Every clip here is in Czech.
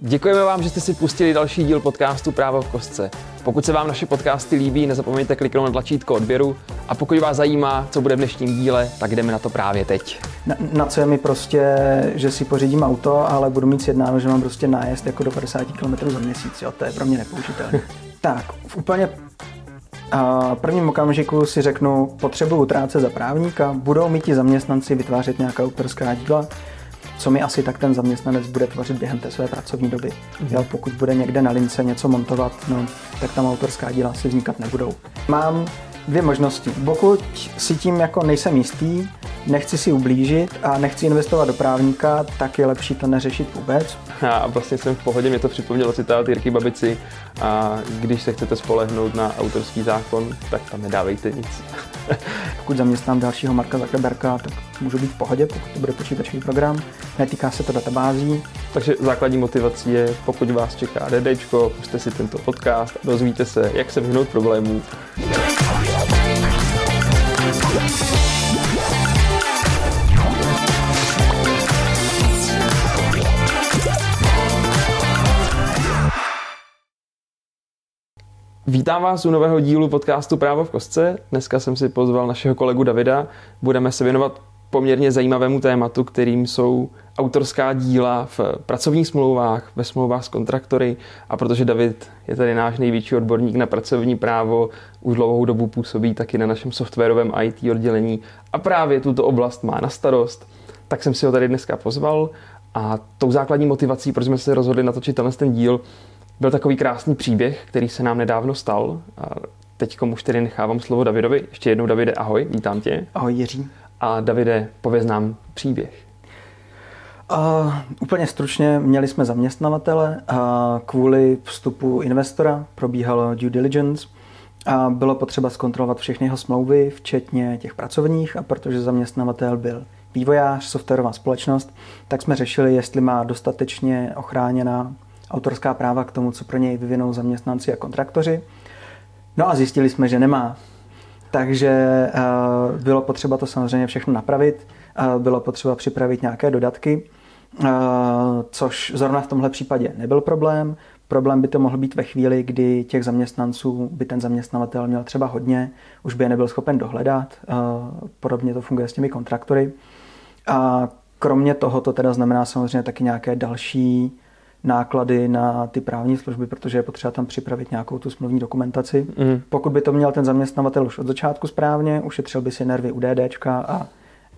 Děkujeme vám, že jste si pustili další díl podcastu Právo v kostce. Pokud se vám naše podcasty líbí, nezapomeňte kliknout na tlačítko odběru a pokud vás zajímá, co bude v dnešním díle, tak jdeme na to právě teď. Na, na co je mi prostě, že si pořídím auto, ale budu mít sjednáno, že mám prostě nájezd jako do 50 km za měsíc, jo, to je pro mě nepoužitelné. tak, v úplně a prvním okamžiku si řeknu, potřebuji utrácet za právníka, budou mít ti zaměstnanci vytvářet nějaká autorská díla, co mi asi tak ten zaměstnanec bude tvořit během té své pracovní doby. Mm-hmm. Jo, pokud bude někde na lince něco montovat, no, tak tam autorská díla asi vznikat nebudou. Mám dvě možnosti. Pokud si tím jako nejsem jistý, nechci si ublížit a nechci investovat do právníka, tak je lepší to neřešit vůbec. A vlastně jsem v pohodě, mě to připomnělo citát Jirky Babici a když se chcete spolehnout na autorský zákon, tak tam nedávejte nic. pokud zaměstnám dalšího Marka Zuckerberga, tak můžu být v pohodě, pokud to bude počítačový program. Netýká se to databází. Takže základní motivací je, pokud vás čeká DDčko, puste si tento podcast a dozvíte se, jak se vyhnout problémů. Vítám vás u nového dílu podcastu Právo v kostce. Dneska jsem si pozval našeho kolegu Davida. Budeme se věnovat poměrně zajímavému tématu, kterým jsou autorská díla v pracovních smlouvách, ve smlouvách s kontraktory. A protože David je tady náš největší odborník na pracovní právo, už dlouhou dobu působí taky na našem softwarovém IT oddělení a právě tuto oblast má na starost, tak jsem si ho tady dneska pozval. A tou základní motivací, proč jsme se rozhodli natočit tenhle ten díl, byl takový krásný příběh, který se nám nedávno stal. Teď už tedy nechávám slovo Davidovi. Ještě jednou Davide, ahoj, vítám tě. Ahoj Jiří. A Davide, pověz nám příběh. Uh, úplně stručně, měli jsme zaměstnavatele a kvůli vstupu investora probíhalo due diligence a bylo potřeba zkontrolovat všechny jeho smlouvy, včetně těch pracovních a protože zaměstnavatel byl vývojář, softwarová společnost, tak jsme řešili, jestli má dostatečně ochráněna autorská práva k tomu, co pro něj vyvinou zaměstnanci a kontraktoři. No a zjistili jsme, že nemá. Takže uh, bylo potřeba to samozřejmě všechno napravit, uh, bylo potřeba připravit nějaké dodatky, uh, což zrovna v tomhle případě nebyl problém. Problém by to mohl být ve chvíli, kdy těch zaměstnanců by ten zaměstnavatel měl třeba hodně, už by je nebyl schopen dohledat. Podobně to funguje s těmi kontraktory. A kromě toho to teda znamená samozřejmě taky nějaké další náklady na ty právní služby, protože je potřeba tam připravit nějakou tu smluvní dokumentaci. Mm. Pokud by to měl ten zaměstnavatel už od začátku správně, ušetřil by si nervy u DDčka a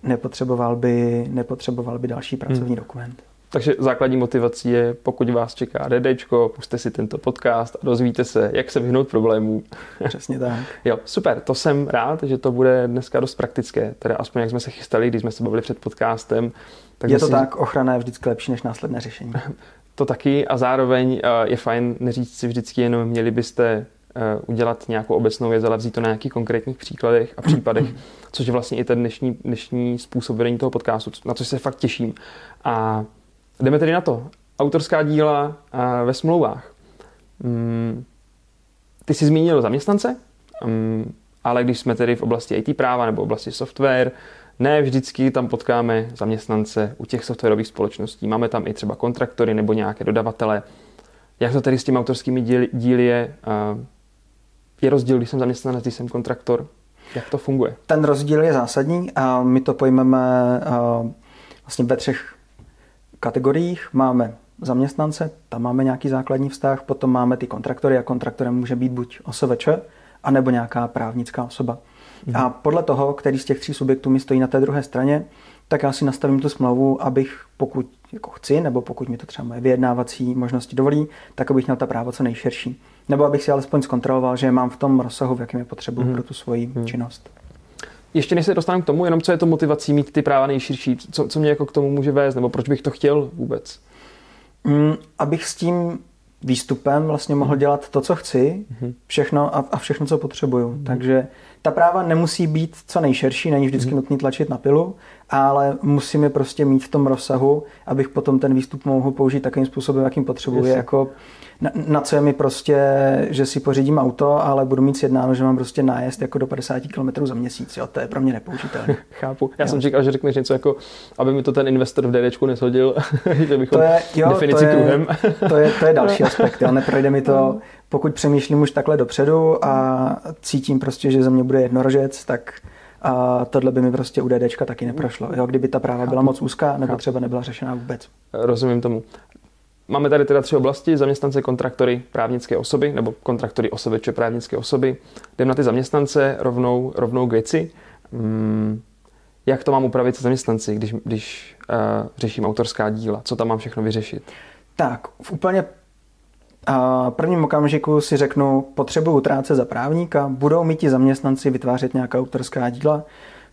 nepotřeboval by, nepotřeboval by další pracovní mm. dokument. Takže základní motivací je, pokud vás čeká DDčko, puste si tento podcast a dozvíte se, jak se vyhnout problémů. Přesně tak. jo, super, to jsem rád, že to bude dneska dost praktické, teda aspoň jak jsme se chystali, když jsme se bavili před podcastem. Tak je to si... tak, ochrana je vždycky lepší než následné řešení. to taky a zároveň eh, je fajn neříct si vždycky jenom, měli byste eh, udělat nějakou obecnou věc, ale vzít to na nějakých konkrétních příkladech a případech, což je vlastně i ten dnešní, dnešní způsob vedení toho podcastu, na což se fakt těším. A jdeme tedy na to. Autorská díla eh, ve smlouvách. Mm, ty jsi zmínil zaměstnance, mm, ale když jsme tedy v oblasti IT práva nebo oblasti software, ne vždycky tam potkáme zaměstnance u těch softwarových společností. Máme tam i třeba kontraktory nebo nějaké dodavatele. Jak to tedy s těmi autorskými díly, díly je? Je rozdíl, když jsem zaměstnanec, když jsem kontraktor? Jak to funguje? Ten rozdíl je zásadní a my to pojmeme vlastně ve třech kategoriích. Máme zaměstnance, tam máme nějaký základní vztah, potom máme ty kontraktory a kontraktorem může být buď OSVČ, anebo nějaká právnická osoba. Mm. A podle toho, který z těch tří subjektů mi stojí na té druhé straně, tak já si nastavím tu smlouvu, abych pokud jako chci, nebo pokud mi to třeba moje vyjednávací možnosti dovolí, tak abych měl ta práva co nejširší. Nebo abych si alespoň zkontroloval, že mám v tom rozsahu, v jakém je potřebuji mm. pro tu svoji mm. činnost. Ještě než se dostanu k tomu, jenom co je to motivací mít ty práva nejširší, co, co mě jako k tomu může vést, nebo proč bych to chtěl vůbec? Mm, abych s tím výstupem vlastně mohl dělat to, co chci, mhm. všechno a, a všechno, co potřebuju. Mm. Takže ta práva nemusí být co nejširší, není vždycky mm. nutný tlačit na pilu, ale musím je prostě mít v tom rozsahu, abych potom ten výstup mohl použít takovým způsobem, jakým potřebuji. Jako na, na, co je mi prostě, že si pořídím auto, ale budu mít sjednáno, že mám prostě nájezd jako do 50 km za měsíc. Jo, to je pro mě nepoužitelné. Chápu. Já jo. jsem říkal, že řekneš něco jako, aby mi to ten investor v DDčku neshodil, že bychom to je, jo, definici to je, kruhem. to, je, to je další aspekt. Jo. Neprojde mi to, pokud přemýšlím už takhle dopředu a cítím prostě, že ze mě bude jednorožec, tak a tohle by mi prostě u DDčka taky neprošlo. Jo, kdyby ta práva byla moc úzká, nebo třeba nebyla řešená vůbec. Rozumím tomu. Máme tady teda tři oblasti, zaměstnance, kontraktory, právnické osoby, nebo kontraktory osobeče právnické osoby. Jdem na ty zaměstnance rovnou, rovnou k věci. Hmm, jak to mám upravit se zaměstnanci, když, když uh, řeším autorská díla? Co tam mám všechno vyřešit? Tak, v úplně a prvním okamžiku si řeknu, potřebuju utrácet za právníka, budou mít ti zaměstnanci vytvářet nějaká autorská díla.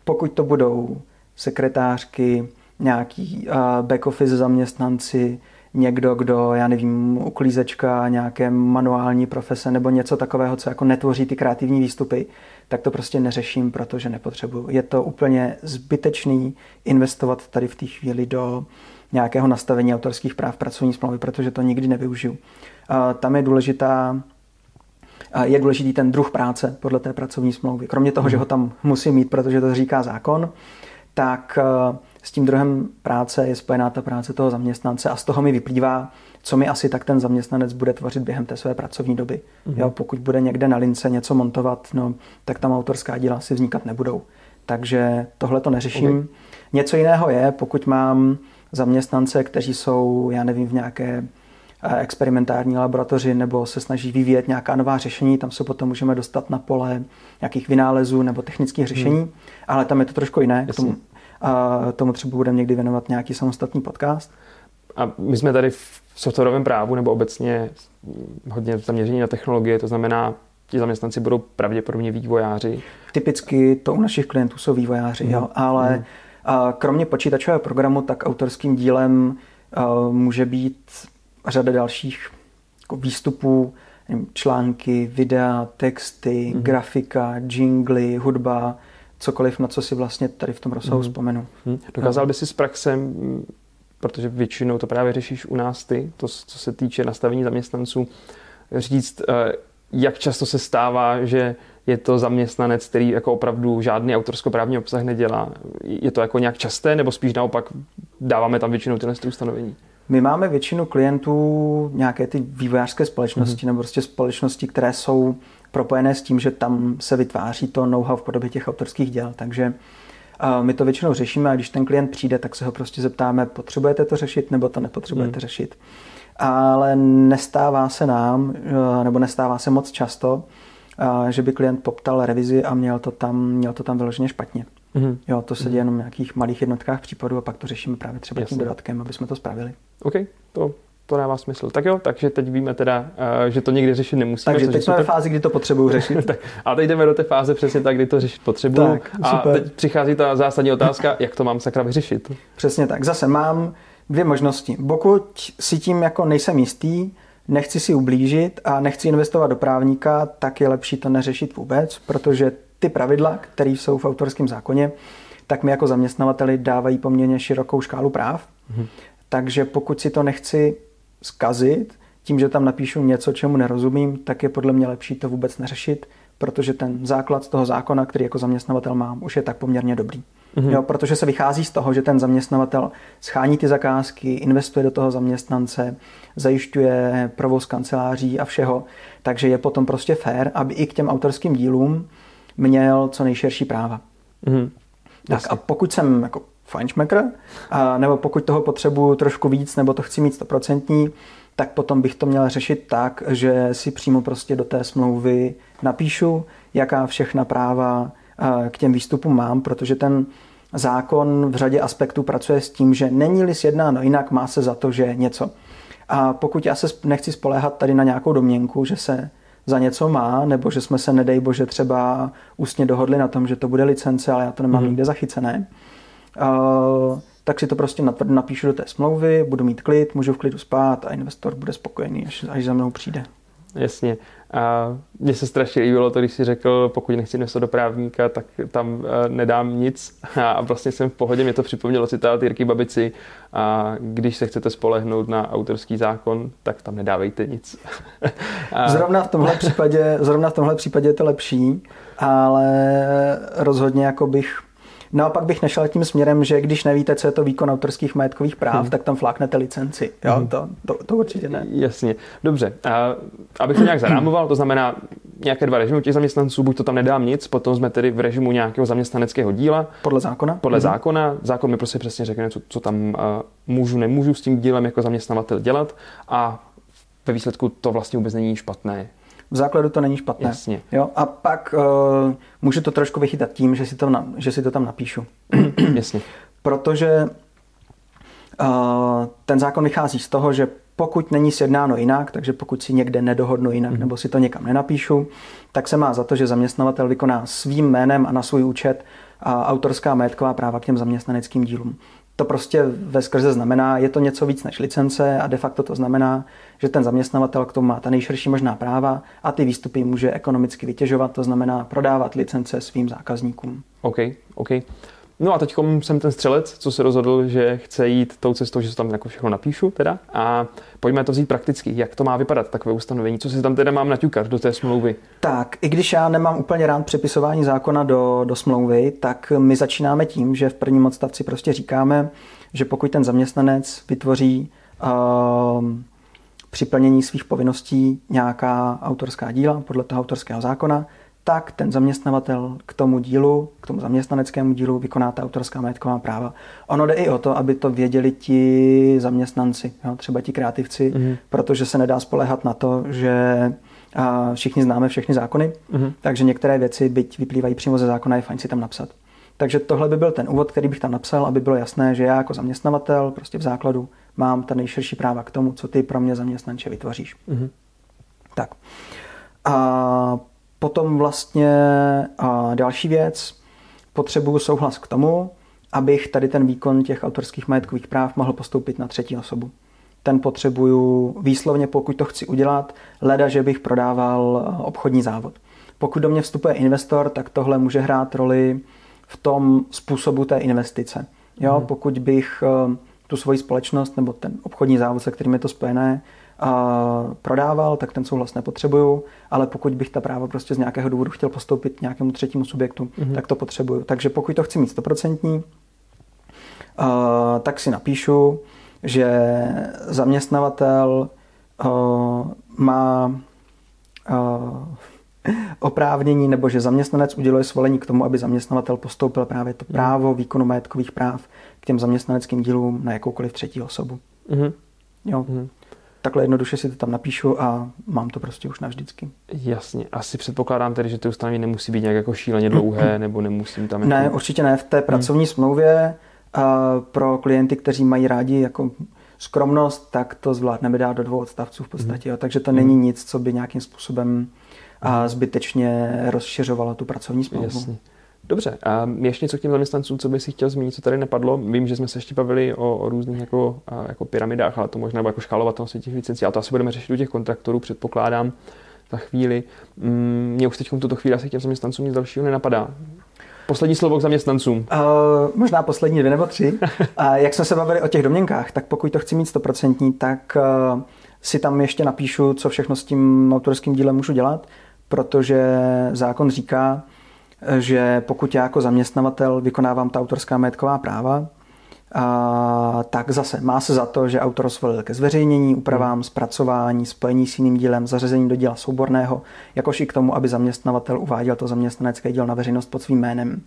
Pokud to budou sekretářky, nějaký back office zaměstnanci, někdo, kdo, já nevím, uklízečka, nějaké manuální profese nebo něco takového, co jako netvoří ty kreativní výstupy, tak to prostě neřeším, protože nepotřebuju. Je to úplně zbytečný investovat tady v té chvíli do nějakého nastavení autorských práv pracovní smlouvy, protože to nikdy nevyužiju. Tam je důležitá je důležitý ten druh práce podle té pracovní smlouvy. Kromě toho, že ho tam musím mít, protože to říká zákon, tak s tím druhem práce je spojená ta práce toho zaměstnance a z toho mi vyplývá, co mi asi tak ten zaměstnanec bude tvořit během té své pracovní doby. Mm-hmm. Jo, pokud bude někde na lince něco montovat, no, tak tam autorská díla si vznikat nebudou. Takže tohle to neřeším. Okay. Něco jiného je, pokud mám zaměstnance, kteří jsou, já nevím, v nějaké eh, experimentární laboratoři nebo se snaží vyvíjet nějaká nová řešení, tam se potom můžeme dostat na pole nějakých vynálezů nebo technických řešení, hmm. ale tam je to trošku jiné. K tomu, a tomu třeba budeme někdy věnovat nějaký samostatný podcast. A my jsme tady v softwarovém právu nebo obecně hodně zaměření na technologie, to znamená, ti zaměstnanci budou pravděpodobně vývojáři. Typicky to u našich klientů jsou vývojáři, mm. jo, ale mm. A kromě počítačového programu, tak autorským dílem může být řada dalších jako výstupů, články, videa, texty, mm. grafika, jingly, hudba, cokoliv, na co si vlastně tady v tom rozsahu mm. vzpomenu. Mm. Dokázal by si s praxem, protože většinou to právě řešíš u nás ty, to, co se týče nastavení zaměstnanců, říct, eh, jak často se stává, že je to zaměstnanec, který jako opravdu žádný autorskoprávní obsah nedělá. Je to jako nějak časté, nebo spíš naopak dáváme tam většinou tyhle ustanovení? My máme většinu klientů nějaké ty vývojářské společnosti, mm-hmm. nebo prostě společnosti, které jsou propojené s tím, že tam se vytváří to know-how v podobě těch autorských děl. Takže uh, my to většinou řešíme a když ten klient přijde, tak se ho prostě zeptáme, potřebujete to řešit nebo to nepotřebujete mm. řešit. Ale nestává se nám, uh, nebo nestává se moc často, že by klient poptal revizi a měl to tam, měl to tam vyloženě špatně. Mm-hmm. Jo, to se děje jenom v nějakých malých jednotkách případů a pak to řešíme právě třeba Jasně. tím dodatkem, aby jsme to spravili. OK, to to dává smysl. Tak jo, takže teď víme teda, uh, že to někdy řešit nemusíme. Takže teď jsme ve fázi, kdy to potřebuju řešit. tak, a teď jdeme do té fáze přesně tak, kdy to řešit potřebuju. Tak, a teď přichází ta zásadní otázka, jak to mám sakra vyřešit. Přesně tak. Zase mám dvě možnosti. Pokud si tím jako nejsem jistý, nechci si ublížit a nechci investovat do právníka, tak je lepší to neřešit vůbec, protože ty pravidla, které jsou v autorském zákoně, tak mi jako zaměstnavateli dávají poměrně širokou škálu práv. Mhm. Takže pokud si to nechci zkazit, tím, že tam napíšu něco, čemu nerozumím, tak je podle mě lepší to vůbec neřešit, protože ten základ toho zákona, který jako zaměstnavatel mám, už je tak poměrně dobrý. Mm-hmm. Jo, protože se vychází z toho, že ten zaměstnavatel schání ty zakázky, investuje do toho zaměstnance, zajišťuje provoz kanceláří a všeho, takže je potom prostě fér, aby i k těm autorským dílům měl co nejširší práva. Mm-hmm. Tak a pokud jsem jako fajnšmekr, a nebo pokud toho potřebuju trošku víc, nebo to chci mít stoprocentní, tak potom bych to měl řešit tak, že si přímo prostě do té smlouvy napíšu, jaká všechna práva k těm výstupům mám, protože ten zákon v řadě aspektů pracuje s tím, že není-li sjednáno jinak, má se za to, že něco. A pokud já se nechci spoléhat tady na nějakou domněnku, že se za něco má, nebo že jsme se, nedej bože, třeba ústně dohodli na tom, že to bude licence, ale já to nemám mm. nikde zachycené, tak si to prostě napíšu do té smlouvy, budu mít klid, můžu v klidu spát a investor bude spokojený, až, až za mnou přijde. Jasně. A mně se strašně líbilo to, když si řekl, pokud nechci investovat do právníka, tak tam eh, nedám nic. A vlastně jsem v pohodě, mě to připomnělo citát Jirky Babici. A když se chcete spolehnout na autorský zákon, tak tam nedávejte nic. a... Zrovna v tomhle případě, zrovna v tomhle případě je to lepší, ale rozhodně jako bych Naopak bych nešel tím směrem, že když nevíte, co je to výkon autorských majetkových práv, hmm. tak tam fláknete licenci. Jo, hmm. to, to, to určitě ne. Jasně. Dobře. A abych to nějak zarámoval, to znamená nějaké dva režimy těch zaměstnanců, buď to tam nedám nic, potom jsme tedy v režimu nějakého zaměstnaneckého díla. Podle zákona? Podle hmm. zákona. Zákon mi prostě přesně řekne, co, co tam uh, můžu, nemůžu s tím dílem jako zaměstnavatel dělat a ve výsledku to vlastně vůbec není špatné v základu to není špatné. Jasně. Jo? A pak uh, můžu to trošku vychytat tím, že si to, na, že si to tam napíšu. Jasně. Protože uh, ten zákon vychází z toho, že pokud není sjednáno jinak, takže pokud si někde nedohodnu jinak mm. nebo si to někam nenapíšu, tak se má za to, že zaměstnavatel vykoná svým jménem a na svůj účet a autorská majetková práva k těm zaměstnaneckým dílům to prostě ve skrze znamená, je to něco víc než licence a de facto to znamená, že ten zaměstnavatel k tomu má ta nejširší možná práva a ty výstupy může ekonomicky vytěžovat, to znamená prodávat licence svým zákazníkům. OK, OK. No a teď jsem ten střelec, co se rozhodl, že chce jít tou cestou, že se tam jako všechno napíšu teda. A pojďme to vzít prakticky. Jak to má vypadat, takové ustanovení? Co si tam teda mám naťukat do té smlouvy? Tak, i když já nemám úplně rád přepisování zákona do, do smlouvy, tak my začínáme tím, že v prvním odstavci prostě říkáme, že pokud ten zaměstnanec vytvoří uh, při plnění svých povinností nějaká autorská díla podle toho autorského zákona, tak ten zaměstnavatel k tomu dílu, k tomu zaměstnaneckému dílu vykoná ta autorská majetková práva. Ono jde i o to, aby to věděli ti zaměstnanci, jo, třeba ti kreativci, mm-hmm. protože se nedá spolehat na to, že a všichni známe všechny zákony, mm-hmm. takže některé věci, byť vyplývají přímo ze zákona, je fajn si tam napsat. Takže tohle by byl ten úvod, který bych tam napsal, aby bylo jasné, že já jako zaměstnavatel prostě v základu mám ta nejširší práva k tomu, co ty pro mě zaměstnanče vytvoříš. Mm-hmm. Tak. A Potom vlastně a další věc, potřebuju souhlas k tomu, abych tady ten výkon těch autorských majetkových práv mohl postoupit na třetí osobu. Ten potřebuju výslovně, pokud to chci udělat, leda, že bych prodával obchodní závod. Pokud do mě vstupuje investor, tak tohle může hrát roli v tom způsobu té investice. Jo, hmm. Pokud bych eh, tu svoji společnost nebo ten obchodní závod, se kterým je to spojené, prodával, tak ten souhlas nepotřebuju, ale pokud bych ta práva prostě z nějakého důvodu chtěl postoupit nějakému třetímu subjektu, mm-hmm. tak to potřebuju. Takže pokud to chci mít stoprocentní, tak si napíšu, že zaměstnavatel má oprávnění nebo že zaměstnanec uděluje svolení k tomu, aby zaměstnavatel postoupil právě to mhm. právo výkonu majetkových práv k těm zaměstnaneckým dílům na jakoukoliv třetí osobu. Mm-hmm. Jo. Mm-hmm takhle jednoduše si to tam napíšu a mám to prostě už navždycky. Jasně. Asi předpokládám tedy, že ty ustanovení nemusí být nějak jako šíleně dlouhé, nebo nemusím tam... Jako... Ne, určitě ne. V té pracovní hmm. smlouvě pro klienty, kteří mají rádi jako skromnost, tak to zvládneme dát do dvou odstavců v podstatě. Hmm. Takže to není nic, co by nějakým způsobem a zbytečně rozšiřovalo tu pracovní smlouvu. Jasně. Dobře, a ještě něco k těm zaměstnancům, co by si chtěl zmínit, co tady nepadlo? Vím, že jsme se ještě bavili o, o různých jako, jako pyramidách, ale to možná jako škálovatelnosti těch licencí, ale to asi budeme řešit u těch kontraktorů, předpokládám, za chvíli. Mm, mě už teď v tuto chvíli asi k těm zaměstnancům nic dalšího nenapadá. Poslední slovo k zaměstnancům. Uh, možná poslední dvě nebo tři. uh, jak jsme se bavili o těch domněnkách, tak pokud to chci mít stoprocentní, tak uh, si tam ještě napíšu, co všechno s tím autorským dílem můžu dělat, protože zákon říká, že pokud já jako zaměstnavatel vykonávám ta autorská majetková práva, a, tak zase má se za to, že autor svolil ke zveřejnění, úpravám, hmm. zpracování, spojení s jiným dílem, zařazení do díla souborného, jakož i k tomu, aby zaměstnavatel uváděl to zaměstnanecké díl na veřejnost pod svým jménem.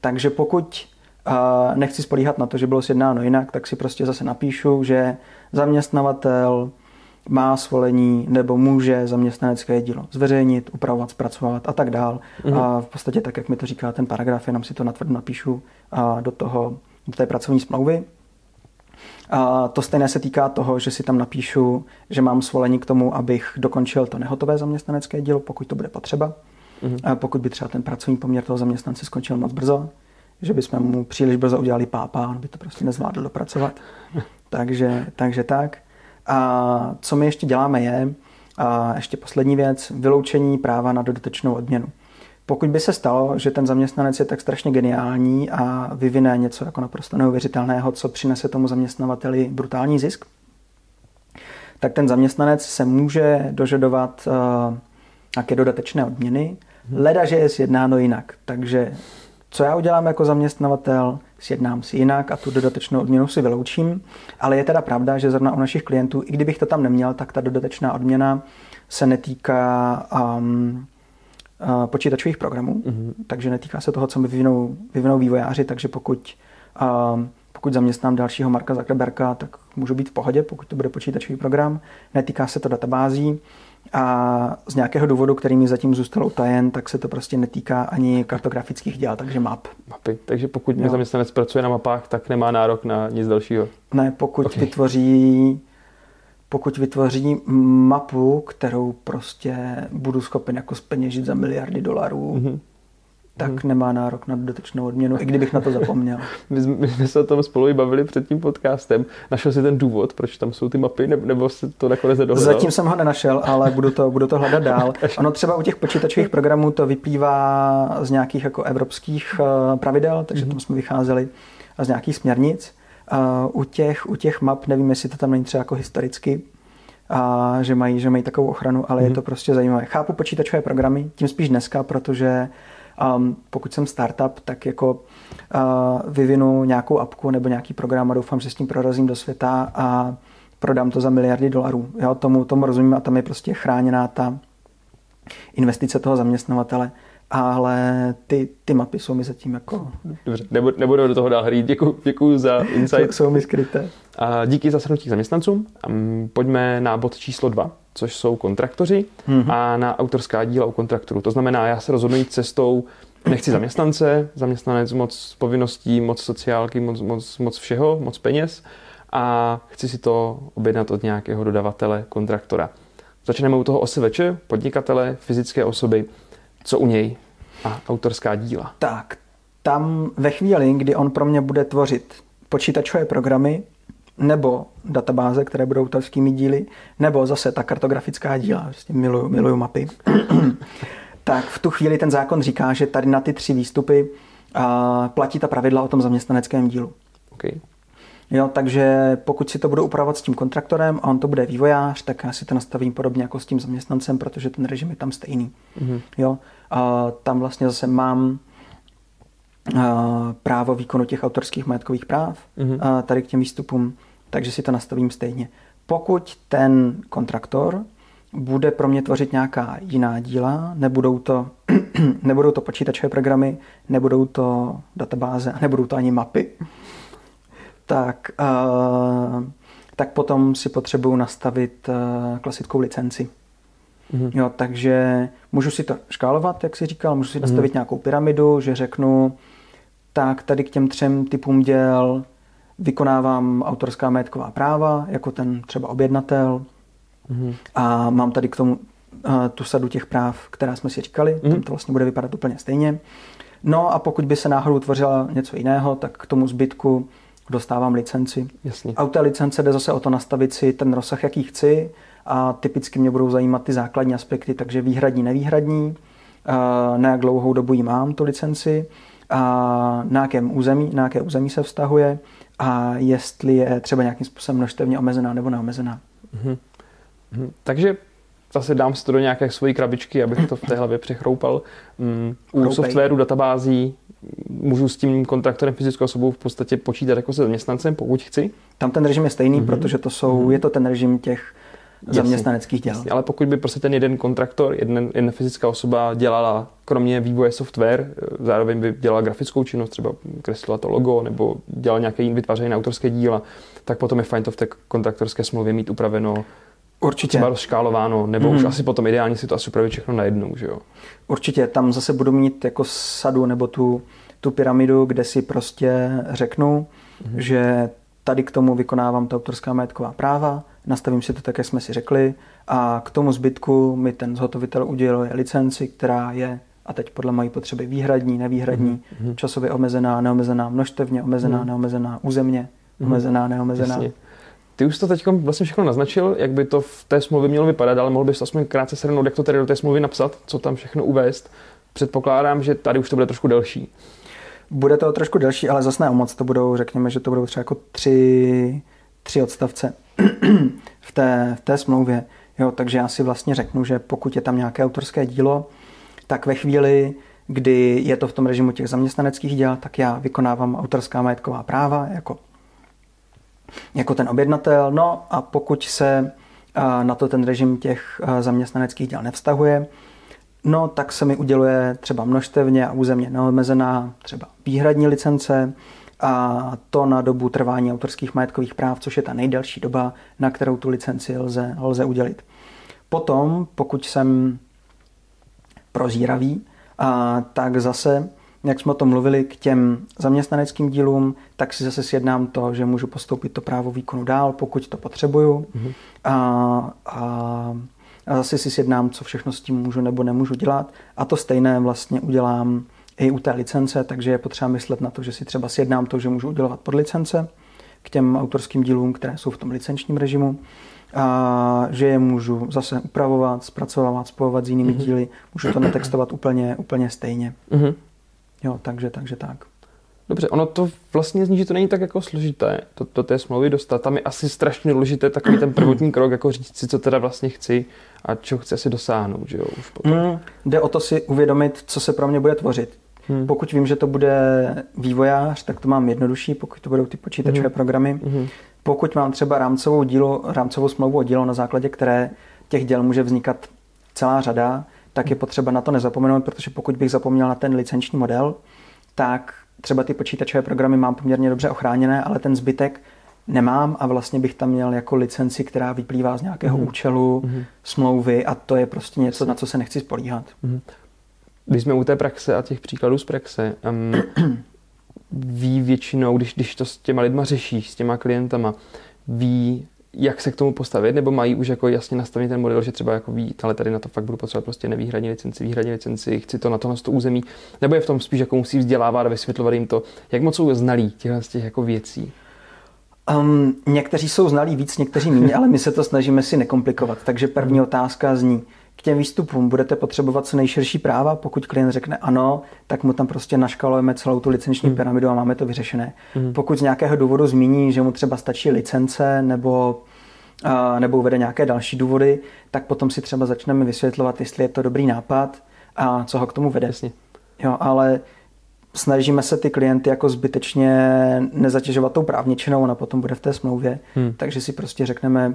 Takže pokud a, nechci spolíhat na to, že bylo sjednáno jinak, tak si prostě zase napíšu, že zaměstnavatel má svolení nebo může zaměstnanecké dílo zveřejnit, upravovat, zpracovat a tak dál. Mm-hmm. A v podstatě tak, jak mi to říká ten paragraf, jenom si to natvrdo napíšu a do, toho, do té pracovní smlouvy. A to stejné se týká toho, že si tam napíšu, že mám svolení k tomu, abych dokončil to nehotové zaměstnanecké dílo, pokud to bude potřeba. Mm-hmm. A pokud by třeba ten pracovní poměr toho zaměstnance skončil moc brzo, že bychom mu příliš brzo udělali pápa, on by to prostě nezvládl dopracovat. takže, takže tak. A co my ještě děláme je, A ještě poslední věc, vyloučení práva na dodatečnou odměnu. Pokud by se stalo, že ten zaměstnanec je tak strašně geniální a vyvine něco jako naprosto neuvěřitelného, co přinese tomu zaměstnavateli brutální zisk, tak ten zaměstnanec se může dožadovat uh, nějaké dodatečné odměny, leda, že je sjednáno jinak. Takže co já udělám jako zaměstnavatel, sjednám si jinak a tu dodatečnou odměnu si vyloučím. Ale je teda pravda, že zrovna u našich klientů, i kdybych to tam neměl, tak ta dodatečná odměna se netýká um, uh, počítačových programů, mm-hmm. takže netýká se toho, co mi vyvinou, vyvinou vývojáři, takže pokud, um, pokud zaměstnám dalšího Marka Zuckerberga, tak můžu být v pohodě, pokud to bude počítačový program. Netýká se to databází, a z nějakého důvodu, který mi zatím zůstal utajen, tak se to prostě netýká ani kartografických děl, takže map. Mapy. Takže pokud mi zaměstnanec pracuje na mapách, tak nemá nárok na nic dalšího. Ne, pokud okay. vytvoří pokud vytvoří mapu, kterou prostě budu schopen jako speněžit za miliardy dolarů, mm-hmm tak hmm. nemá nárok na dodatečnou odměnu, i kdybych na to zapomněl. my, my jsme se o tom spolu i bavili před tím podcastem. Našel jsi ten důvod, proč tam jsou ty mapy, nebo, nebo se to nakonec nedohledal? Zatím jsem ho nenašel, ale budu to, budu to hledat dál. Ono třeba u těch počítačových programů to vyplývá z nějakých jako evropských uh, pravidel, takže hmm. tam jsme vycházeli z nějakých směrnic. Uh, u, těch, u těch map, nevím, jestli to tam není třeba jako historicky, a že mají, že mají takovou ochranu, ale mm. je mhm. to prostě zajímavé. Chápu počítačové programy, tím spíš dneska, protože Um, pokud jsem startup, tak jako uh, vyvinu nějakou apku nebo nějaký program a doufám, že s tím prorazím do světa a prodám to za miliardy dolarů. Jo, tomu, tomu rozumím a tam je prostě chráněná ta investice toho zaměstnavatele ale ty, ty mapy jsou mi zatím jako... Dobře, nebudu, nebudu do toho dál hrít. Děkuji, děkuji za insight. jsou mi skryté. A díky za shrnutí zaměstnancům. Pojďme na bod číslo dva, což jsou kontraktoři mm-hmm. a na autorská díla u kontraktorů. To znamená, já se rozhodnu jít cestou, nechci zaměstnance, zaměstnanec moc povinností, moc sociálky, moc, moc, moc všeho, moc peněz a chci si to objednat od nějakého dodavatele, kontraktora. Začneme u toho OSVČ, podnikatele, fyzické osoby. Co u něj? A autorská díla. Tak, tam ve chvíli, kdy on pro mě bude tvořit počítačové programy, nebo databáze, které budou autorskými díly, nebo zase ta kartografická díla, prostě miluju, miluju mapy, tak v tu chvíli ten zákon říká, že tady na ty tři výstupy a, platí ta pravidla o tom zaměstnaneckém dílu. Okay. Jo, takže pokud si to budu upravovat s tím kontraktorem a on to bude vývojář, tak já si to nastavím podobně jako s tím zaměstnancem, protože ten režim je tam stejný. Mm-hmm. Jo, a tam vlastně zase mám a, právo výkonu těch autorských majetkových práv mm-hmm. a, tady k těm výstupům, takže si to nastavím stejně. Pokud ten kontraktor bude pro mě tvořit nějaká jiná díla, nebudou to, nebudou to počítačové programy, nebudou to databáze a nebudou to ani mapy, tak, uh, tak potom si potřebuju nastavit uh, klasickou licenci. Mm-hmm. Jo, takže můžu si to škálovat, jak jsi říkal, můžu si mm-hmm. nastavit nějakou pyramidu, že řeknu, tak tady k těm třem typům děl vykonávám autorská majetková práva, jako ten třeba objednatel mm-hmm. a mám tady k tomu uh, tu sadu těch práv, která jsme si říkali, mm-hmm. tam to vlastně bude vypadat úplně stejně. No a pokud by se náhodou tvořila něco jiného, tak k tomu zbytku dostávám licenci. Jasně. A u té licence jde zase o to nastavit si ten rozsah, jaký chci a typicky mě budou zajímat ty základní aspekty, takže výhradní, nevýhradní, na jak dlouhou dobu ji mám, tu licenci, a na jakém území, na jaké území se vztahuje a jestli je třeba nějakým způsobem množstevně omezená nebo neomezená. Mm-hmm. Takže zase dám si to do nějaké svojí krabičky, abych to v té hlavě přechroupal. Mm, u softwaru, databází můžu s tím kontraktorem fyzickou osobou v podstatě počítat jako se zaměstnancem, pokud chci. Tam ten režim je stejný, mm-hmm. protože to jsou, mm-hmm. je to ten režim těch zaměstnaneckých děl. Jasně, ale pokud by prostě ten jeden kontraktor, jeden, jedna fyzická osoba dělala kromě vývoje software, zároveň by dělala grafickou činnost, třeba kreslila to logo nebo dělala nějaké vytváření na autorské díla, tak potom je fajn to v té kontraktorské smlouvě mít upraveno Určitě. Třeba rozškálováno, nebo mm. už mhm. asi potom ideálně si to asi upravit všechno najednou, že jo? Určitě, tam zase budu mít jako sadu nebo tu, tu pyramidu, kde si prostě řeknu, mm. že tady k tomu vykonávám ta autorská majetková práva, nastavím si to tak, jak jsme si řekli a k tomu zbytku mi ten zhotovitel uděluje licenci, která je a teď podle mojí potřeby výhradní, nevýhradní, mm. časově omezená, neomezená, množstevně omezená, mm. neomezená, územně, mm. omezená, neomezená. Jasně. Ty už to teď vlastně všechno naznačil, jak by to v té smlouvě mělo vypadat, ale mohl bys aspoň krátce shrnout, jak to tedy do té smlouvy napsat, co tam všechno uvést. Předpokládám, že tady už to bude trošku delší. Bude to trošku delší, ale zase ne o moc. To budou, řekněme, že to budou třeba jako tři, tři odstavce v té, v té smlouvě. Jo, takže já si vlastně řeknu, že pokud je tam nějaké autorské dílo, tak ve chvíli, kdy je to v tom režimu těch zaměstnaneckých děl, tak já vykonávám autorská majetková práva jako, jako ten objednatel. No a pokud se na to ten režim těch zaměstnaneckých děl nevztahuje, no tak se mi uděluje třeba množstevně a územně neomezená třeba výhradní licence a to na dobu trvání autorských majetkových práv, což je ta nejdelší doba, na kterou tu licenci lze, lze udělit. Potom, pokud jsem prozíravý, a tak zase, jak jsme o tom mluvili, k těm zaměstnaneckým dílům, tak si zase sjednám to, že můžu postoupit to právo výkonu dál, pokud to potřebuju. Mm-hmm. A, a, a zase si sjednám, co všechno s tím můžu nebo nemůžu dělat. A to stejné vlastně udělám i u té licence, takže je potřeba myslet na to, že si třeba sjednám to, že můžu udělovat podlicence k těm autorským dílům, které jsou v tom licenčním režimu a že je můžu zase upravovat, zpracovávat, spojovat s jinými mm-hmm. díly, můžu to natextovat úplně, úplně stejně. Mm-hmm. Jo, takže, takže tak. Dobře, ono to vlastně zní, že to není tak jako složité, to, to té smlouvy dostat. Tam je asi strašně důležité takový ten prvotní krok, jako říct si, co teda vlastně chci a čeho chci asi dosáhnout, že jo, už potom. Mm, jde o to si uvědomit, co se pro mě bude tvořit. Hmm. Pokud vím, že to bude vývojář, tak to mám jednodušší, pokud to budou ty počítačové hmm. programy. Hmm. Pokud mám třeba rámcovou, dílo, rámcovou smlouvu o dílo, na základě které těch děl může vznikat celá řada, tak je potřeba na to nezapomenout, protože pokud bych zapomněl na ten licenční model, tak třeba ty počítačové programy mám poměrně dobře ochráněné, ale ten zbytek nemám a vlastně bych tam měl jako licenci, která vyplývá z nějakého mm. účelu, mm. smlouvy a to je prostě něco, na co se nechci spolíhat. Mm. Když jsme u té praxe a těch příkladů z praxe, um, ví většinou, když, když to s těma lidma řeší, s těma klientama, ví, jak se k tomu postavit, nebo mají už jako jasně nastavený ten model, že třeba jako ví, ale tady na to fakt budu potřebovat prostě nevýhradní licenci, výhradní licenci, chci to na to, na to území, nebo je v tom spíš jako musí vzdělávat a vysvětlovat jim to, jak moc jsou znalí těchto z těch jako věcí. Um, někteří jsou znalí víc, někteří méně, ale my se to snažíme si nekomplikovat. Takže první otázka zní, k těm výstupům budete potřebovat co nejširší práva. Pokud klient řekne ano, tak mu tam prostě naškalujeme celou tu licenční hmm. pyramidu a máme to vyřešené. Hmm. Pokud z nějakého důvodu zmíní, že mu třeba stačí licence nebo nebo uvede nějaké další důvody, tak potom si třeba začneme vysvětlovat, jestli je to dobrý nápad a co ho k tomu vede. Jasně. Jo, ale snažíme se ty klienty jako zbytečně nezatěžovat tou právničinou, ona potom bude v té smlouvě, hmm. takže si prostě řekneme,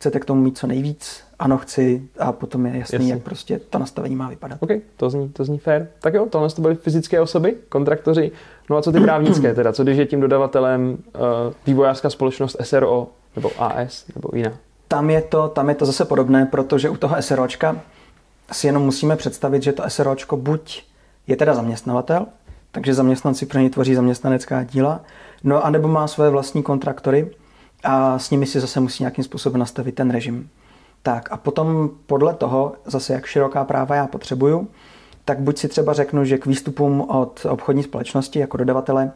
chcete k tomu mít co nejvíc, ano chci a potom je jasný, Jasně. jak prostě to nastavení má vypadat. OK, to zní, to zní fair. Tak jo, tohle to byly fyzické osoby, kontraktoři. No a co ty právnické teda? Co když je tím dodavatelem uh, vývojářská společnost SRO nebo AS nebo jiná? Tam je, to, tam je to zase podobné, protože u toho SROčka si jenom musíme představit, že to SROčko buď je teda zaměstnavatel, takže zaměstnanci pro ně tvoří zaměstnanecká díla, no a nebo má své vlastní kontraktory, a s nimi si zase musí nějakým způsobem nastavit ten režim. Tak a potom podle toho, zase jak široká práva já potřebuju, tak buď si třeba řeknu, že k výstupům od obchodní společnosti jako dodavatele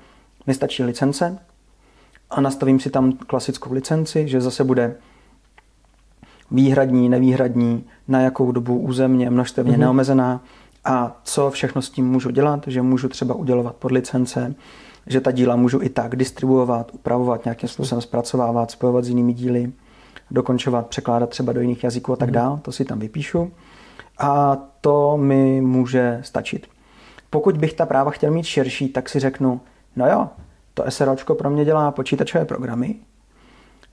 mi stačí licence a nastavím si tam klasickou licenci, že zase bude výhradní, nevýhradní, na jakou dobu územně, množstevně mm-hmm. neomezená a co všechno s tím můžu dělat, že můžu třeba udělovat pod licence, že ta díla můžu i tak distribuovat, upravovat, nějakým způsobem zpracovávat, spojovat s jinými díly, dokončovat, překládat třeba do jiných jazyků a tak mhm. dále. To si tam vypíšu. A to mi může stačit. Pokud bych ta práva chtěl mít širší, tak si řeknu, no jo, to SROčko pro mě dělá počítačové programy.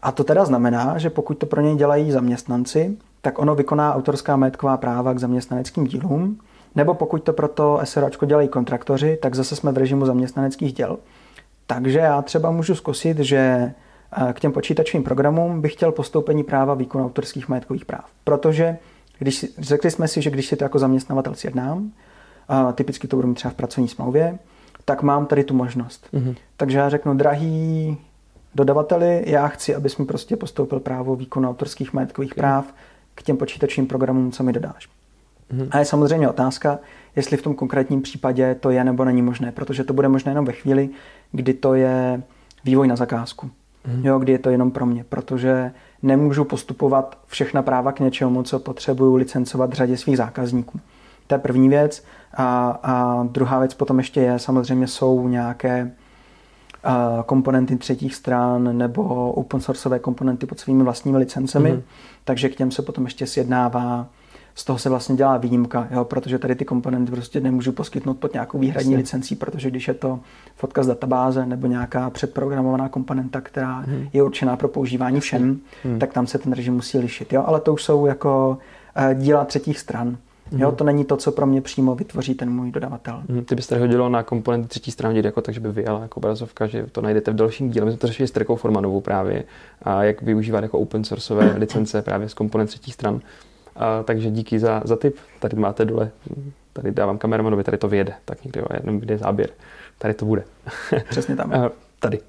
A to teda znamená, že pokud to pro něj dělají zaměstnanci, tak ono vykoná autorská majetková práva k zaměstnaneckým dílům nebo pokud to pro to SROčko dělají kontraktoři, tak zase jsme v režimu zaměstnaneckých děl. Takže já třeba můžu zkusit, že eh, k těm počítačovým programům bych chtěl postoupení práva výkonu autorských majetkových práv. Protože když řekli jsme si, že když si to jako zaměstnavatel sjednám, a typicky to budu mít třeba v pracovní smlouvě, tak mám tady tu možnost. Mm-hmm. Takže já řeknu, drahý dodavateli, já chci, abys mi prostě postoupil právo výkonu autorských majetkových okay. práv k těm počítačovým programům, co mi dodáš. Mm-hmm. A je samozřejmě otázka, jestli v tom konkrétním případě to je nebo není možné, protože to bude možné jenom ve chvíli, kdy to je vývoj na zakázku. mm. jo, kdy je to jenom pro mě, protože nemůžu postupovat všechna práva k něčemu, co potřebuju licencovat řadě svých zákazníků. To je první věc. A, a druhá věc potom ještě je, samozřejmě jsou nějaké komponenty třetích stran nebo open sourceové komponenty pod svými vlastními licencemi, mm-hmm. takže k těm se potom ještě sjednává z toho se vlastně dělá výjimka, jo, protože tady ty komponenty prostě nemůžu poskytnout pod nějakou výhradní Jasně. licencí, protože když je to fotka z databáze nebo nějaká předprogramovaná komponenta, která hmm. je určená pro používání všem, hmm. tak tam se ten režim musí lišit. Jo? Ale to už jsou jako uh, díla třetích stran. Jo, mhm. to není to, co pro mě přímo vytvoří ten můj dodavatel. Hmm, ty byste hodilo na komponenty třetí strany jako tak, že by vyjela jako obrazovka, že to najdete v dalším díle. My jsme to řešili s Trekou Formanovou právě a jak využívat jako open sourceové licence právě z komponent třetích stran. A, takže díky za, za tip. Tady máte dole, tady dávám kameramanovi, tady to vyjede, tak někde, jo, jenom kde je záběr. Tady to bude. Přesně tam. a, tady.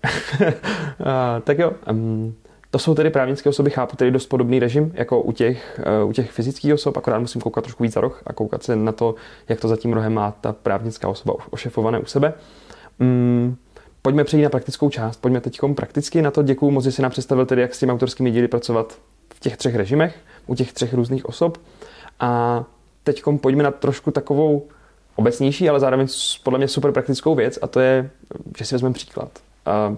a, tak jo, um, to jsou tedy právnické osoby, chápu tedy dost podobný režim jako u těch, uh, u těch fyzických osob, akorát musím koukat trošku víc za roh a koukat se na to, jak to za tím rohem má ta právnická osoba ošefované u sebe. Um, pojďme přejít na praktickou část. Pojďme teď prakticky na to. Děkuji moc, že si nám představil tedy, jak s těmi autorskými díly pracovat v těch třech režimech u těch třech různých osob. A teď pojďme na trošku takovou obecnější, ale zároveň podle mě super praktickou věc a to je, že si vezmeme příklad. A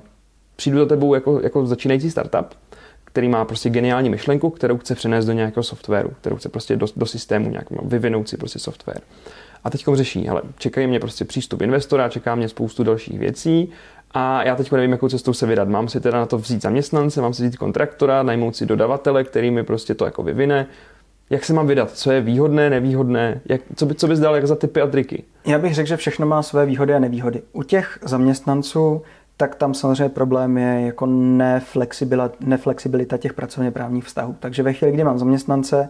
přijdu za tebou jako, jako začínající startup, který má prostě geniální myšlenku, kterou chce přenést do nějakého softwaru, kterou chce prostě do, do systému nějak vyvinout si prostě software. A teď řeší, hele, čekají mě prostě přístup investora, čeká mě spoustu dalších věcí a já teď nevím, jakou cestou se vydat. Mám si teda na to vzít zaměstnance, mám si vzít kontraktora, najmout si dodavatele, který mi prostě to jako vyvine. Jak se mám vydat? Co je výhodné, nevýhodné? Jak, co, by, co bys dal jako za typy a triky? Já bych řekl, že všechno má své výhody a nevýhody. U těch zaměstnanců tak tam samozřejmě problém je jako neflexibilita, neflexibilita těch pracovně právních vztahů. Takže ve chvíli, kdy mám zaměstnance,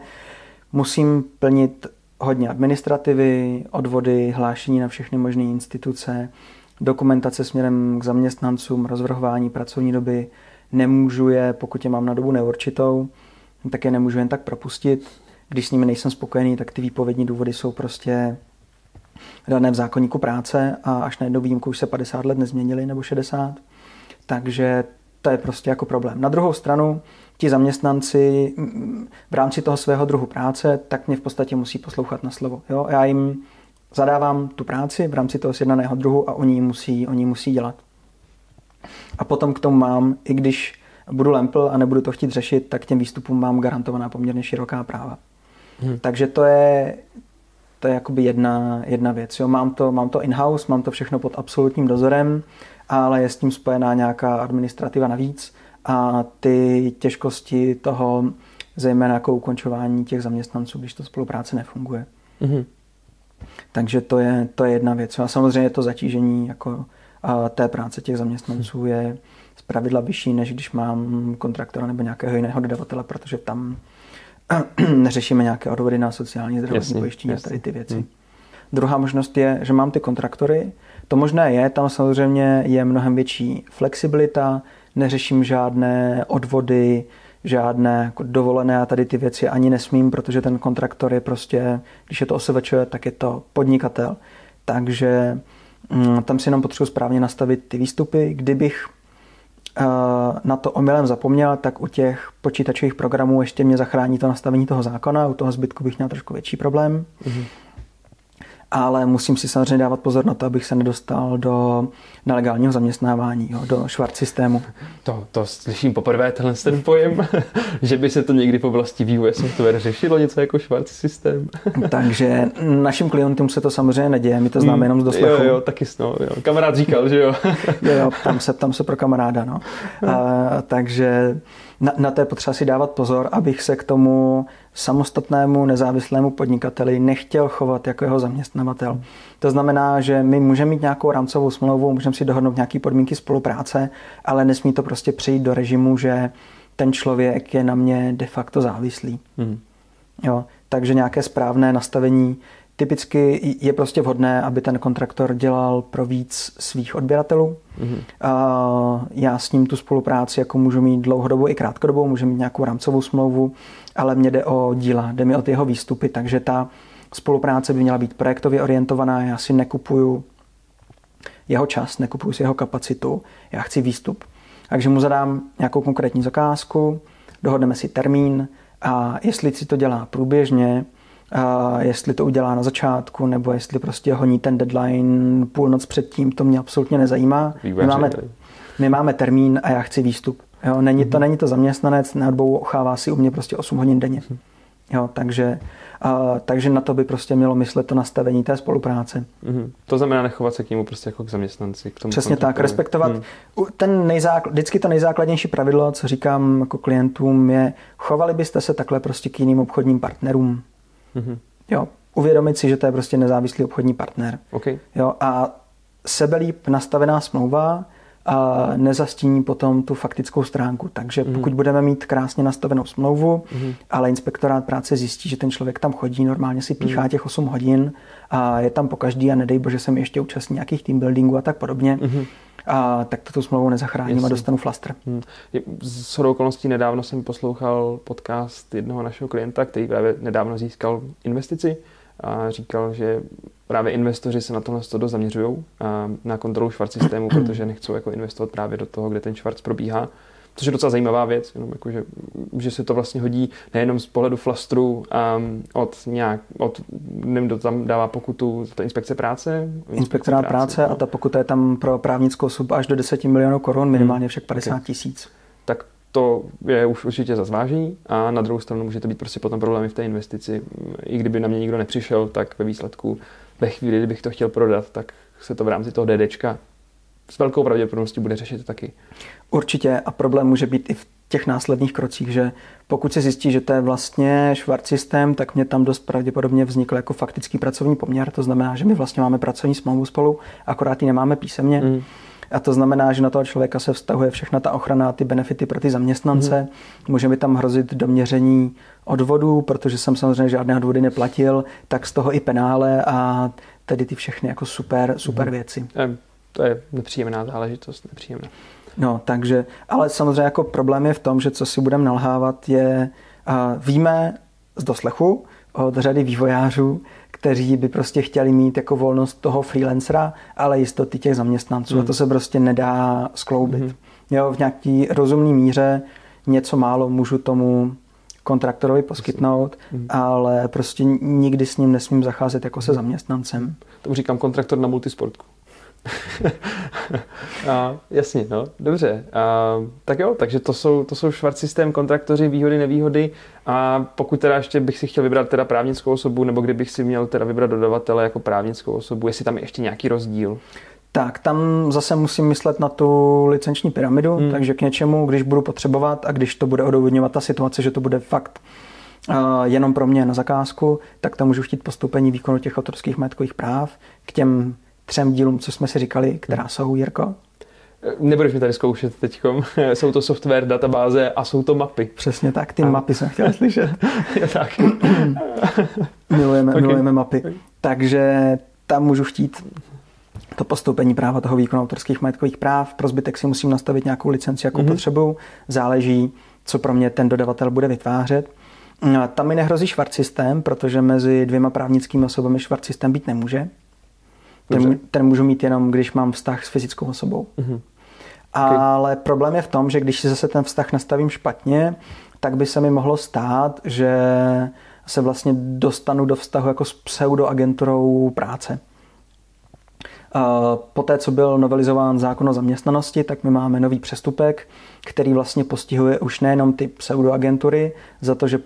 musím plnit hodně administrativy, odvody, hlášení na všechny možné instituce, dokumentace směrem k zaměstnancům, rozvrhování pracovní doby, nemůžu je, pokud je mám na dobu neurčitou, tak je nemůžu jen tak propustit. Když s nimi nejsem spokojený, tak ty výpovědní důvody jsou prostě dané v zákonníku práce a až na jednu výjimku už se 50 let nezměnili nebo 60. Takže to je prostě jako problém. Na druhou stranu, ti zaměstnanci v rámci toho svého druhu práce, tak mě v podstatě musí poslouchat na slovo. Jo? Já jim zadávám tu práci v rámci toho sjednaného druhu a oni ji musí, oni musí dělat. A potom k tomu mám, i když budu lempl a nebudu to chtít řešit, tak těm výstupům mám garantovaná poměrně široká práva. Hmm. Takže to je, to je jakoby jedna, jedna věc. Jo. Mám to, mám to in-house, mám to všechno pod absolutním dozorem, ale je s tím spojená nějaká administrativa navíc a ty těžkosti toho, zejména jako ukončování těch zaměstnanců, když to spolupráce nefunguje. Mm-hmm. Takže to je, to je jedna věc. A samozřejmě to zatížení jako a té práce těch zaměstnanců je z pravidla vyšší, než když mám kontraktora nebo nějakého jiného dodavatele, protože tam neřešíme nějaké odvody na sociální zdravotní pojištění a tady ty věci. Hmm. Druhá možnost je, že mám ty kontraktory. To možné je, tam samozřejmě je mnohem větší flexibilita, neřeším žádné odvody, žádné jako dovolené a tady ty věci ani nesmím, protože ten kontraktor je prostě, když je to OSVČ, tak je to podnikatel. Takže mm, tam si jenom potřebuji správně nastavit ty výstupy. Kdybych uh, na to omylem zapomněl, tak u těch počítačových programů ještě mě zachrání to nastavení toho zákona, u toho zbytku bych měl trošku větší problém. Mm-hmm ale musím si samozřejmě dávat pozor na to, abych se nedostal do nelegálního zaměstnávání, jo, do švart systému. To, to slyším poprvé, tenhle ten pojem, že by se to někdy v oblasti vývoje software řešilo něco jako švart systém. Takže našim klientům se to samozřejmě neděje, my to známe mm, jenom z doslechu. Jo, jo, taky no, jo. Kamarád říkal, že jo. jo, jo, tam se, tam se pro kamaráda, no. A, takže na, na to je potřeba si dávat pozor, abych se k tomu samostatnému nezávislému podnikateli nechtěl chovat jako jeho zaměstnavatel. To znamená, že my můžeme mít nějakou rámcovou smlouvu, můžeme si dohodnout nějaké podmínky spolupráce, ale nesmí to prostě přejít do režimu, že ten člověk je na mě de facto závislý. Hmm. Jo, takže nějaké správné nastavení Typicky je prostě vhodné, aby ten kontraktor dělal pro víc svých odběratelů. Mm-hmm. A já s ním tu spolupráci jako můžu mít dlouhodobou i krátkodobou, můžu mít nějakou rámcovou smlouvu, ale mě jde o díla, jde mi o ty jeho výstupy, takže ta spolupráce by měla být projektově orientovaná, já si nekupuju jeho čas, nekupuju si jeho kapacitu, já chci výstup. Takže mu zadám nějakou konkrétní zakázku, dohodneme si termín a jestli si to dělá průběžně, a jestli to udělá na začátku, nebo jestli prostě honí ten deadline půlnoc předtím, to mě absolutně nezajímá. My máme, my máme termín a já chci výstup. Jo, není, to, mhm. není to zaměstnanec, neodbouchává si u mě prostě 8 hodin denně. Mm-hmm. Jo, takže, a, takže na to by prostě mělo myslet to nastavení té spolupráce. Mm-hmm. To znamená nechovat se k němu prostě jako k zaměstnanci. K tomu Přesně tak, respektovat. Mm. Ten nejzáklad, vždycky to nejzákladnější pravidlo, co říkám jako klientům, je chovali byste se takhle prostě k jiným obchodním partnerům. Mm-hmm. Jo, uvědomit si, že to je prostě nezávislý obchodní partner. Okay. Jo, a sebelíp nastavená smlouva a nezastíní potom tu faktickou stránku. Takže mm. pokud budeme mít krásně nastavenou smlouvu, mm. ale inspektorát práce zjistí, že ten člověk tam chodí, normálně si píchá mm. těch 8 hodin a je tam po každý a nedej bože jsem ještě účastní nějakých team buildingů a tak podobně, mm. a tak to tu smlouvu nezachráním Jasně. a dostanu flastr. Hmm. Z okolností nedávno jsem poslouchal podcast jednoho našeho klienta, který právě nedávno získal investici a říkal, že právě investoři se na tohle dost zaměřují na kontrolu švart systému, protože nechcou jako investovat právě do toho, kde ten švart probíhá. Což je docela zajímavá věc, jenom jako, že, že se to vlastně hodí nejenom z pohledu flastru um, od nějak, od, nevím, kdo tam dává pokutu, to inspekce práce? Inspektorát práce, práce no. a ta pokuta je tam pro právnickou osobu až do 10 milionů korun, minimálně však 50 tisíc. Okay. Tak to je už určitě za zvážení a na druhou stranu může to být prostě potom problémy v té investici. I kdyby na mě nikdo nepřišel, tak ve výsledku ve chvíli, kdybych to chtěl prodat, tak se to v rámci toho DDčka s velkou pravděpodobností bude řešit taky. Určitě a problém může být i v těch následných krocích, že pokud se zjistí, že to je vlastně švart systém, tak mě tam dost pravděpodobně vznikl jako faktický pracovní poměr. To znamená, že my vlastně máme pracovní smlouvu spolu, akorát ji nemáme písemně. Mm. A to znamená, že na toho člověka se vztahuje všechna ta ochrana, ty benefity pro ty zaměstnance. Mm. Může mi tam hrozit doměření odvodů, protože jsem samozřejmě žádné odvody neplatil, tak z toho i penále a tedy ty všechny jako super, super mm. věci. To je nepříjemná záležitost, nepříjemná. No, takže, ale samozřejmě jako problém je v tom, že co si budeme nalhávat je, uh, víme z doslechu od řady vývojářů, kteří by prostě chtěli mít jako volnost toho freelancera, ale jistoty těch zaměstnanců. Mm. A to se prostě nedá skloubit. Mm. Jo, v nějaký rozumný míře něco málo můžu tomu kontraktorovi poskytnout, mm. ale prostě nikdy s ním nesmím zacházet jako se mhm. zaměstnancem. Tomu říkám kontraktor na multisportku. a, jasně, no, dobře. A, tak jo, takže to jsou, to jsou švart systém, kontraktoři, výhody, nevýhody. A pokud teda ještě bych si chtěl vybrat teda právnickou osobu, nebo kdybych si měl teda vybrat dodavatele jako právnickou osobu, jestli tam je ještě nějaký rozdíl? Tak, tam zase musím myslet na tu licenční pyramidu, hmm. takže k něčemu, když budu potřebovat a když to bude odůvodňovat ta situace, že to bude fakt uh, jenom pro mě na zakázku, tak tam můžu chtít postoupení výkonu těch autorských majetkových práv k těm třem dílům, co jsme si říkali, která jsou, Jirko? Nebudeš mi tady zkoušet teď. jsou to software, databáze a jsou to mapy. Přesně tak, ty a... mapy jsem chtěl slyšet. tak. milujeme, okay. milujeme mapy. Takže tam můžu chtít to postoupení práva toho výkonu autorských majetkových práv. Pro zbytek si musím nastavit nějakou licenci, jakou mm-hmm. potřebuju. Záleží, co pro mě ten dodavatel bude vytvářet. Tam mi nehrozí švart systém, protože mezi dvěma právnickými osobami švart systém být nemůže. Ten, ten můžu mít jenom, když mám vztah s fyzickou osobou. Mm-hmm. Okay. Ale problém je v tom, že když si zase ten vztah nastavím špatně, tak by se mi mohlo stát, že se vlastně dostanu do vztahu jako s pseudoagenturou práce. Poté, co byl novelizován zákon o zaměstnanosti, tak my máme nový přestupek, který vlastně postihuje už nejenom ty pseudoagentury za to, že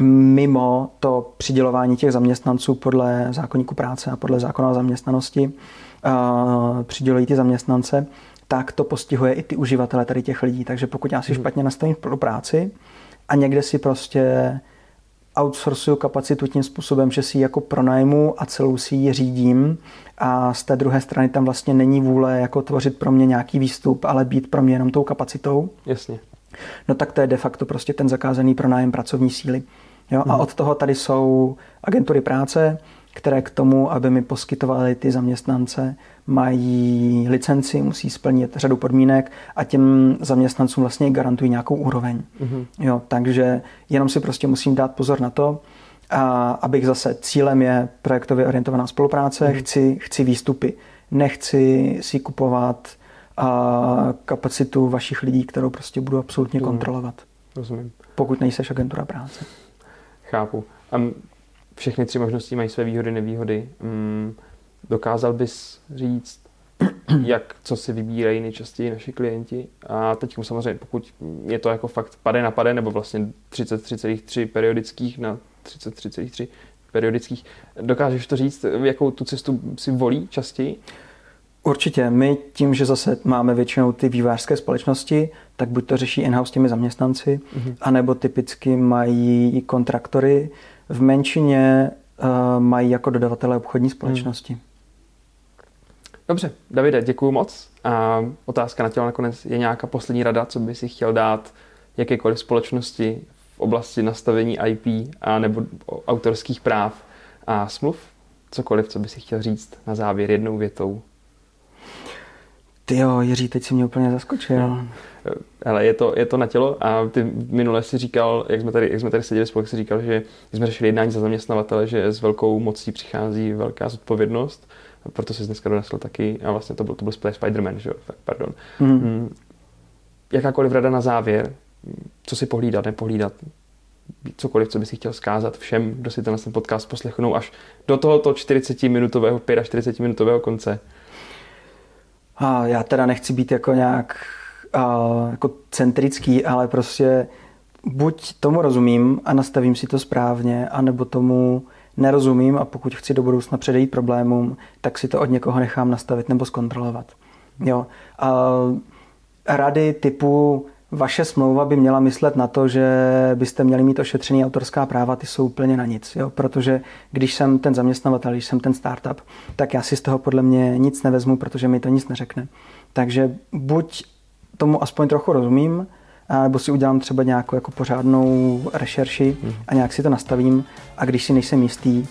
mimo to přidělování těch zaměstnanců podle zákonníku práce a podle zákona o zaměstnanosti přidělují ty zaměstnance, tak to postihuje i ty uživatele tady těch lidí. Takže pokud já si hmm. špatně nastavím pro práci a někde si prostě outsourcuju kapacitu tím způsobem, že si ji jako pronajmu a celou si ji řídím a z té druhé strany tam vlastně není vůle jako tvořit pro mě nějaký výstup, ale být pro mě jenom tou kapacitou. Jasně. No tak to je de facto prostě ten zakázaný pronájem pracovní síly. Jo? A od toho tady jsou agentury práce, které k tomu, aby mi poskytovaly ty zaměstnance, mají licenci, musí splnit řadu podmínek a těm zaměstnancům vlastně garantují nějakou úroveň. Mm-hmm. Jo, takže jenom si prostě musím dát pozor na to, a abych zase cílem je projektově orientovaná spolupráce, mm-hmm. chci, chci výstupy. Nechci si kupovat a kapacitu vašich lidí, kterou prostě budu absolutně Mhm. kontrolovat. Rozumím. Pokud nejseš agentura práce. Chápu. A m- všechny tři možnosti mají své výhody, nevýhody. Mm, dokázal bys říct, jak, co si vybírají nejčastěji naši klienti? A teď samozřejmě, pokud je to jako fakt pade na pade, nebo vlastně 33,3 periodických na 33,3 periodických, dokážeš to říct, jakou tu cestu si volí častěji? Určitě. My tím, že zase máme většinou ty vývářské společnosti, tak buď to řeší in-house těmi zaměstnanci, Mhm. anebo typicky mají kontraktory. V menšině uh, mají jako dodavatele obchodní společnosti. Dobře, Davide, děkuji moc. A otázka na tělo nakonec je nějaká poslední rada, co by si chtěl dát jakékoliv společnosti v oblasti nastavení IP a nebo autorských práv a smluv? Cokoliv, co by si chtěl říct na závěr jednou větou. Ty jo, Jiří, teď si mě úplně zaskočil. Ale je to, je to na tělo a ty minule si říkal, jak jsme tady, jak jsme tady seděli spolu, si říkal, že jsme řešili jednání za zaměstnavatele, že s velkou mocí přichází velká zodpovědnost, proto jsi dneska donesl taky a vlastně to byl, to byl Spider-Man, že jo, tak pardon. Mhm. Mm. Jakákoliv rada na závěr, co si pohlídat, nepohlídat, cokoliv, co by si chtěl zkázat všem, kdo si ten podcast poslechnou až do tohoto 40-minutového, 45-minutového konce. A já teda nechci být jako nějak uh, jako centrický, ale prostě buď tomu rozumím a nastavím si to správně, anebo tomu nerozumím a pokud chci do budoucna předejít problémům, tak si to od někoho nechám nastavit nebo zkontrolovat. Jo. A rady typu vaše smlouva by měla myslet na to, že byste měli mít ošetřený autorská práva, ty jsou úplně na nic. Jo? Protože když jsem ten zaměstnavatel, když jsem ten startup, tak já si z toho podle mě nic nevezmu, protože mi to nic neřekne. Takže buď tomu aspoň trochu rozumím, nebo si udělám třeba nějakou jako pořádnou rešerši a nějak si to nastavím a když si nejsem jistý, uh,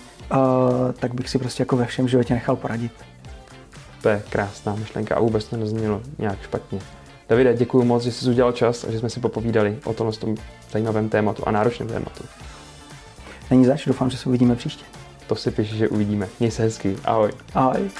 tak bych si prostě jako ve všem životě nechal poradit. To je krásná myšlenka a vůbec to neznělo nějak špatně. Davide, děkuji moc, že jsi udělal čas a že jsme si popovídali o tomhle tom zajímavém tématu a náročném tématu. Není zač, doufám, že se uvidíme příště. To si píši, že uvidíme. Měj se hezky. Ahoj. Ahoj.